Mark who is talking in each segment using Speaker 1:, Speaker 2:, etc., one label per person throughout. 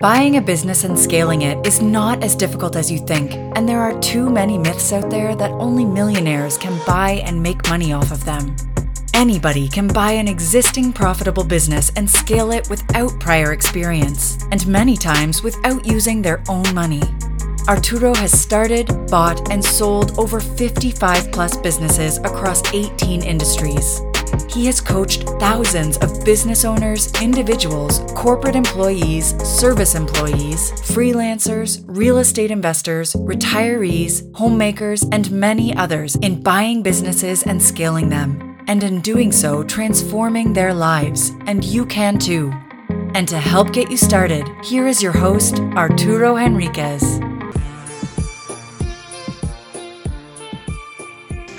Speaker 1: Buying a business and scaling it is not as difficult as you think, and there are too many myths out there that only millionaires can buy and make money off of them. Anybody can buy an existing profitable business and scale it without prior experience, and many times without using their own money. Arturo has started, bought, and sold over 55 plus businesses across 18 industries. He has coached thousands of business owners, individuals, corporate employees, service employees, freelancers, real estate investors, retirees, homemakers, and many others in buying businesses and scaling them, and in doing so, transforming their lives. And you can too. And to help get you started, here is your host, Arturo Henriquez.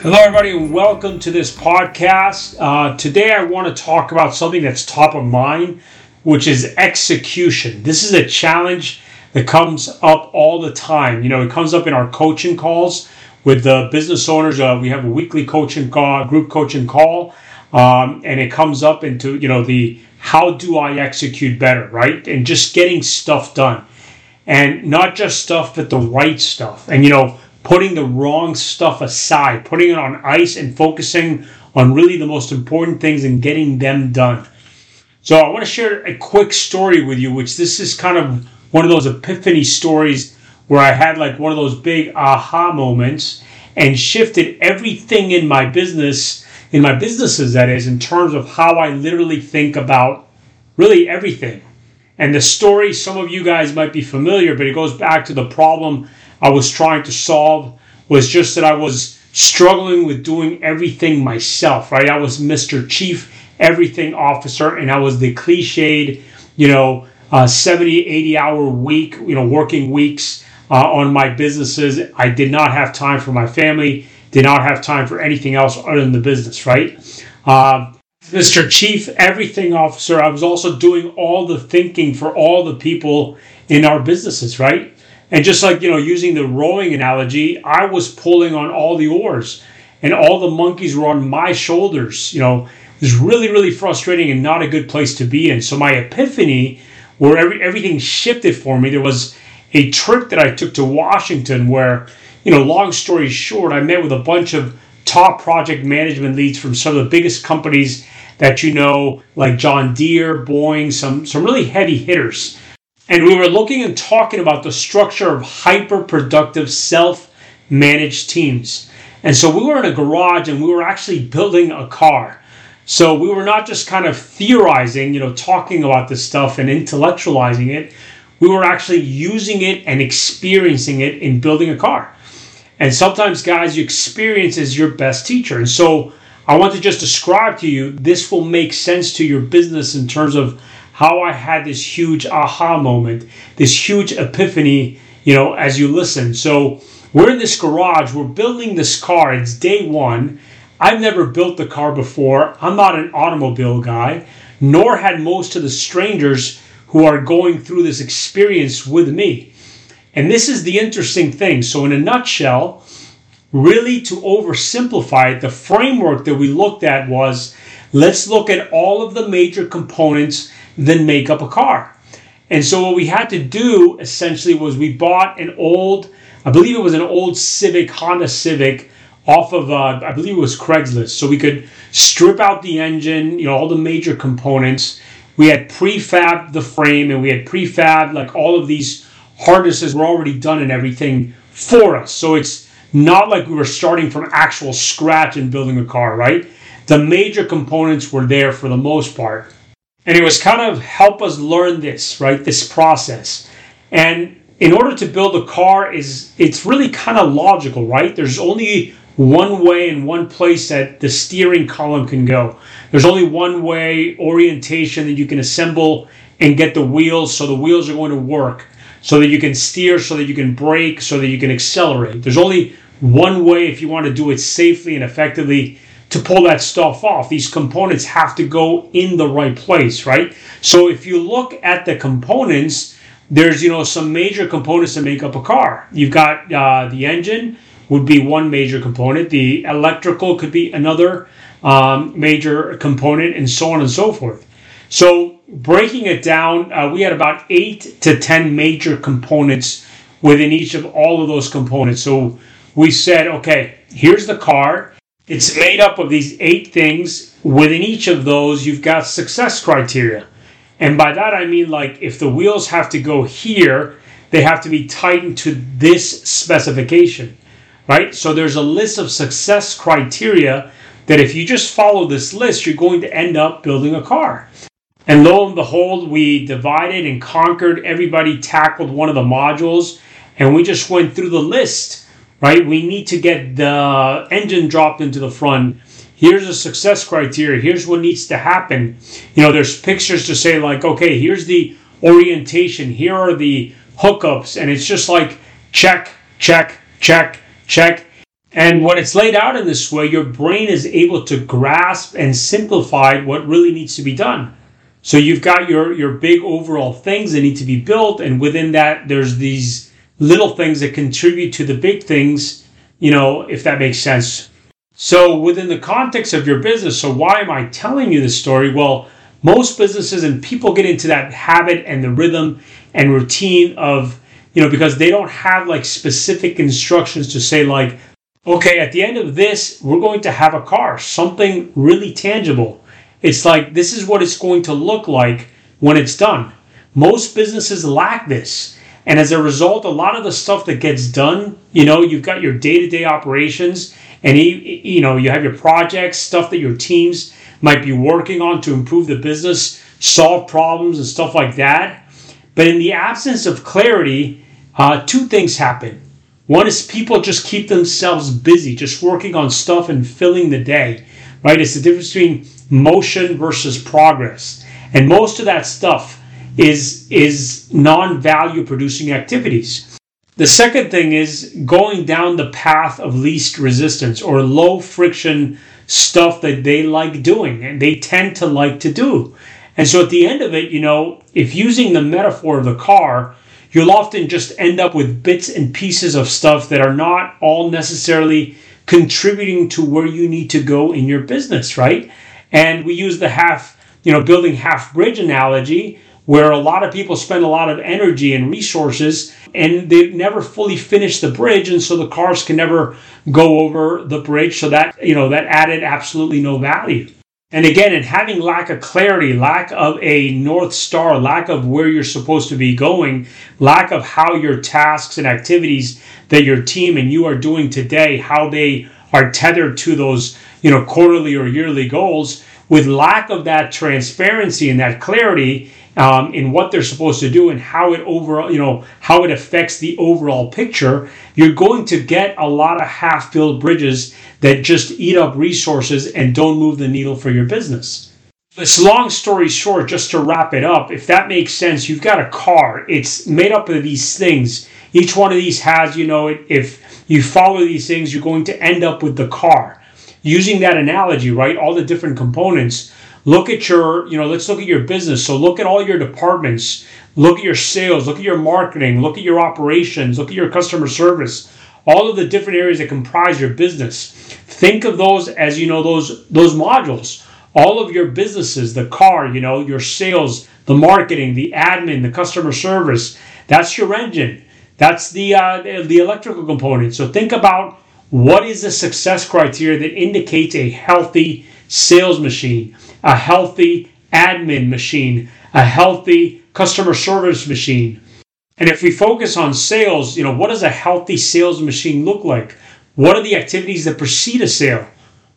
Speaker 2: Hello, everybody, and welcome to this podcast. Uh, today, I want to talk about something that's top of mind, which is execution. This is a challenge that comes up all the time. You know, it comes up in our coaching calls with the business owners. Uh, we have a weekly coaching call, group coaching call, um, and it comes up into you know the how do I execute better, right? And just getting stuff done, and not just stuff, but the right stuff. And you know putting the wrong stuff aside, putting it on ice and focusing on really the most important things and getting them done. So I want to share a quick story with you, which this is kind of one of those epiphany stories where I had like one of those big aha moments and shifted everything in my business, in my businesses that is, in terms of how I literally think about really everything. And the story, some of you guys might be familiar, but it goes back to the problem I was trying to solve was just that I was struggling with doing everything myself, right? I was Mr. Chief Everything Officer and I was the cliched, you know, uh, 70, 80 hour week, you know, working weeks uh, on my businesses. I did not have time for my family, did not have time for anything else other than the business, right? Uh, Mr. Chief Everything Officer, I was also doing all the thinking for all the people in our businesses, right? And just like, you know, using the rowing analogy, I was pulling on all the oars and all the monkeys were on my shoulders. You know, it was really, really frustrating and not a good place to be in. So my epiphany, where every, everything shifted for me, there was a trip that I took to Washington where, you know, long story short, I met with a bunch of top project management leads from some of the biggest companies that you know, like John Deere, Boeing, some some really heavy hitters. And we were looking and talking about the structure of hyper productive self managed teams. And so we were in a garage and we were actually building a car. So we were not just kind of theorizing, you know, talking about this stuff and intellectualizing it. We were actually using it and experiencing it in building a car. And sometimes, guys, your experience is your best teacher. And so I want to just describe to you this will make sense to your business in terms of how I had this huge aha moment, this huge epiphany, you know, as you listen. So we're in this garage, we're building this car, it's day one. I've never built the car before. I'm not an automobile guy, nor had most of the strangers who are going through this experience with me. And this is the interesting thing. So, in a nutshell, really to oversimplify it, the framework that we looked at was let's look at all of the major components then make up a car. And so what we had to do essentially was we bought an old, I believe it was an old Civic, Honda Civic, off of, uh, I believe it was Craigslist. So we could strip out the engine, you know, all the major components. We had prefab the frame and we had prefab like all of these harnesses were already done and everything for us. So it's not like we were starting from actual scratch and building a car, right? The major components were there for the most part. And it was kind of help us learn this, right? This process. And in order to build a car is it's really kind of logical, right? There's only one way and one place that the steering column can go. There's only one way orientation that you can assemble and get the wheels so the wheels are going to work so that you can steer, so that you can brake, so that you can accelerate. There's only one way if you want to do it safely and effectively to pull that stuff off. These components have to go in the right place, right? So if you look at the components, there's you know some major components that make up a car. You've got uh, the engine would be one major component. The electrical could be another um, major component, and so on and so forth. So, breaking it down, uh, we had about eight to 10 major components within each of all of those components. So, we said, okay, here's the car. It's made up of these eight things. Within each of those, you've got success criteria. And by that, I mean like if the wheels have to go here, they have to be tightened to this specification, right? So there's a list of success criteria that if you just follow this list, you're going to end up building a car. And lo and behold, we divided and conquered. Everybody tackled one of the modules, and we just went through the list, right? We need to get the engine dropped into the front. Here's a success criteria. Here's what needs to happen. You know, there's pictures to say, like, okay, here's the orientation, here are the hookups, and it's just like check, check, check, check. And when it's laid out in this way, your brain is able to grasp and simplify what really needs to be done. So you've got your, your big overall things that need to be built, and within that, there's these little things that contribute to the big things, you know, if that makes sense. So within the context of your business, so why am I telling you this story? Well, most businesses and people get into that habit and the rhythm and routine of, you know, because they don't have like specific instructions to say, like, okay, at the end of this, we're going to have a car, something really tangible. It's like, this is what it's going to look like when it's done. Most businesses lack this. And as a result, a lot of the stuff that gets done, you know, you've got your day to day operations and, you know, you have your projects, stuff that your teams might be working on to improve the business, solve problems, and stuff like that. But in the absence of clarity, uh, two things happen. One is people just keep themselves busy, just working on stuff and filling the day, right? It's the difference between motion versus progress. And most of that stuff is, is non value producing activities. The second thing is going down the path of least resistance or low friction stuff that they like doing and they tend to like to do. And so at the end of it, you know, if using the metaphor of the car, you'll often just end up with bits and pieces of stuff that are not all necessarily contributing to where you need to go in your business, right? And we use the half, you know, building half bridge analogy where a lot of people spend a lot of energy and resources and they never fully finish the bridge and so the cars can never go over the bridge. So that you know that added absolutely no value. And again in having lack of clarity lack of a north star lack of where you're supposed to be going lack of how your tasks and activities that your team and you are doing today how they are tethered to those you know quarterly or yearly goals with lack of that transparency and that clarity um, in what they're supposed to do and how it overall, you know, how it affects the overall picture, you're going to get a lot of half-filled bridges that just eat up resources and don't move the needle for your business. This long story short, just to wrap it up, if that makes sense, you've got a car. It's made up of these things. Each one of these has, you know, if you follow these things, you're going to end up with the car. Using that analogy, right? All the different components look at your you know let's look at your business. So look at all your departments. Look at your sales. Look at your marketing. Look at your operations. Look at your customer service. All of the different areas that comprise your business. Think of those as you know those those modules. All of your businesses the car you know your sales the marketing the admin the customer service. That's your engine. That's the uh, the electrical component. So think about what is the success criteria that indicates a healthy sales machine a healthy admin machine, a healthy customer service machine. And if we focus on sales, you know, what does a healthy sales machine look like? What are the activities that precede a sale?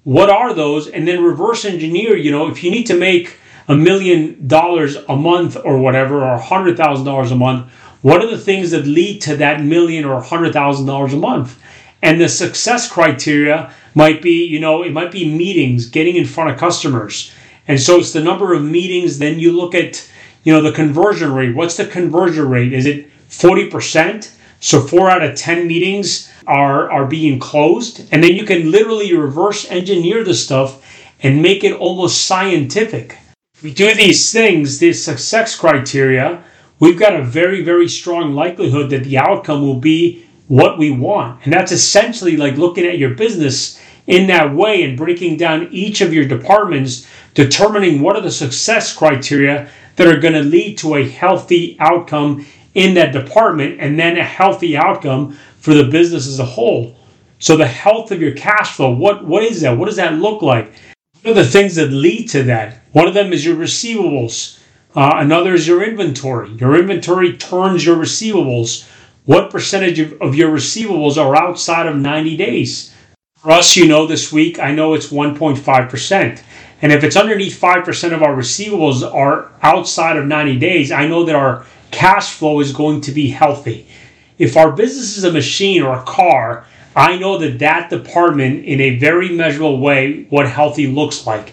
Speaker 2: What are those? And then reverse engineer, you know, if you need to make a million dollars a month or whatever, or a hundred thousand dollars a month, what are the things that lead to that million or a hundred thousand dollars a month? And the success criteria might be, you know, it might be meetings, getting in front of customers. And so it's the number of meetings. Then you look at, you know, the conversion rate. What's the conversion rate? Is it 40%? So four out of 10 meetings are, are being closed. And then you can literally reverse engineer the stuff and make it almost scientific. If we do these things, this success criteria, we've got a very, very strong likelihood that the outcome will be what we want. And that's essentially like looking at your business in that way and breaking down each of your departments, determining what are the success criteria that are going to lead to a healthy outcome in that department and then a healthy outcome for the business as a whole. So the health of your cash flow, what, what is that? What does that look like? What are the things that lead to that? One of them is your receivables. Uh, another is your inventory. Your inventory turns your receivables. What percentage of, of your receivables are outside of 90 days? For us, you know, this week, I know it's 1.5%. And if it's underneath 5% of our receivables are outside of 90 days, I know that our cash flow is going to be healthy. If our business is a machine or a car, I know that that department, in a very measurable way, what healthy looks like.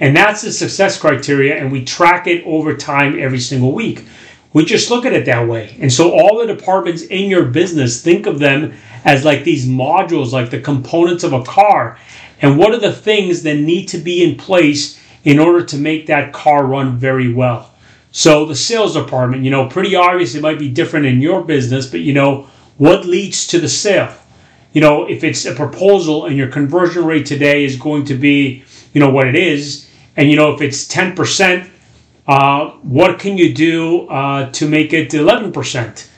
Speaker 2: And that's the success criteria, and we track it over time every single week. We just look at it that way. And so, all the departments in your business, think of them as like these modules, like the components of a car. And what are the things that need to be in place in order to make that car run very well? So, the sales department, you know, pretty obvious it might be different in your business, but you know, what leads to the sale? You know, if it's a proposal and your conversion rate today is going to be, you know, what it is, and you know, if it's 10%, uh, what can you do uh, to make it 11%?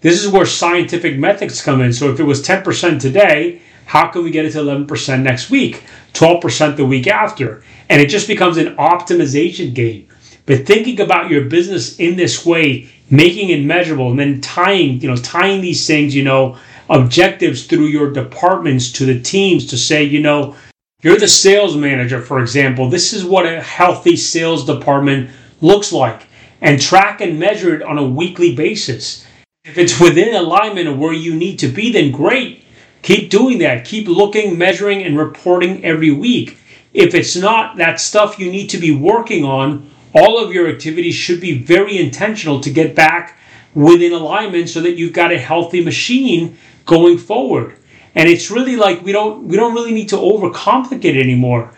Speaker 2: This is where scientific methods come in. So if it was 10% today, how can we get it to 11% next week, 12% the week after? And it just becomes an optimization game. But thinking about your business in this way, making it measurable, and then tying, you know, tying these things, you know, objectives through your departments to the teams to say, you know, you're the sales manager, for example. This is what a healthy sales department looks like, and track and measure it on a weekly basis. If it's within alignment of where you need to be, then great. Keep doing that. Keep looking, measuring, and reporting every week. If it's not that stuff you need to be working on, all of your activities should be very intentional to get back within alignment so that you've got a healthy machine going forward. And it's really like we don't we don't really need to overcomplicate it anymore.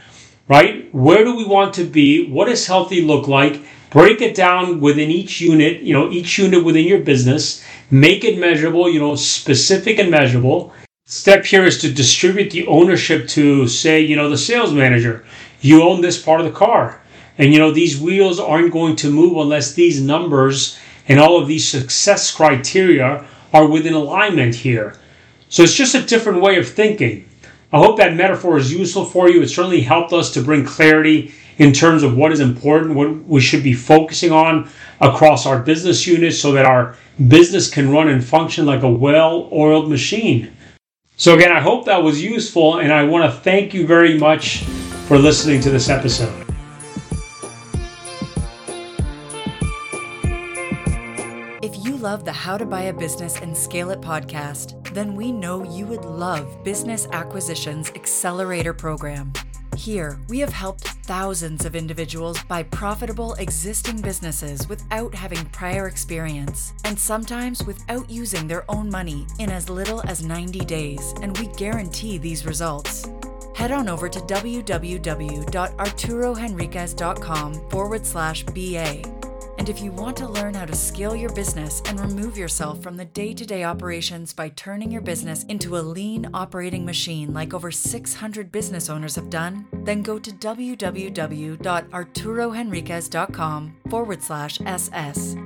Speaker 2: Right? Where do we want to be? What does healthy look like? Break it down within each unit, you know, each unit within your business make it measurable, you know, specific and measurable. Step here is to distribute the ownership to, say, you know, the sales manager. You own this part of the car. And, you know, these wheels aren't going to move unless these numbers and all of these success criteria are within alignment here. So it's just a different way of thinking. I hope that metaphor is useful for you. It certainly helped us to bring clarity in terms of what is important, what we should be focusing on across our business units so that our business can run and function like a well oiled machine. So, again, I hope that was useful, and I want to thank you very much for listening to this episode.
Speaker 1: If you love the How to Buy a Business and Scale It podcast, then we know you would love Business Acquisitions Accelerator Program. Here, we have helped thousands of individuals buy profitable existing businesses without having prior experience, and sometimes without using their own money in as little as 90 days, and we guarantee these results. Head on over to www.arturohenriquez.com forward slash BA and if you want to learn how to scale your business and remove yourself from the day to day operations by turning your business into a lean operating machine like over 600 business owners have done, then go to www.arturohenriquez.com forward slash SS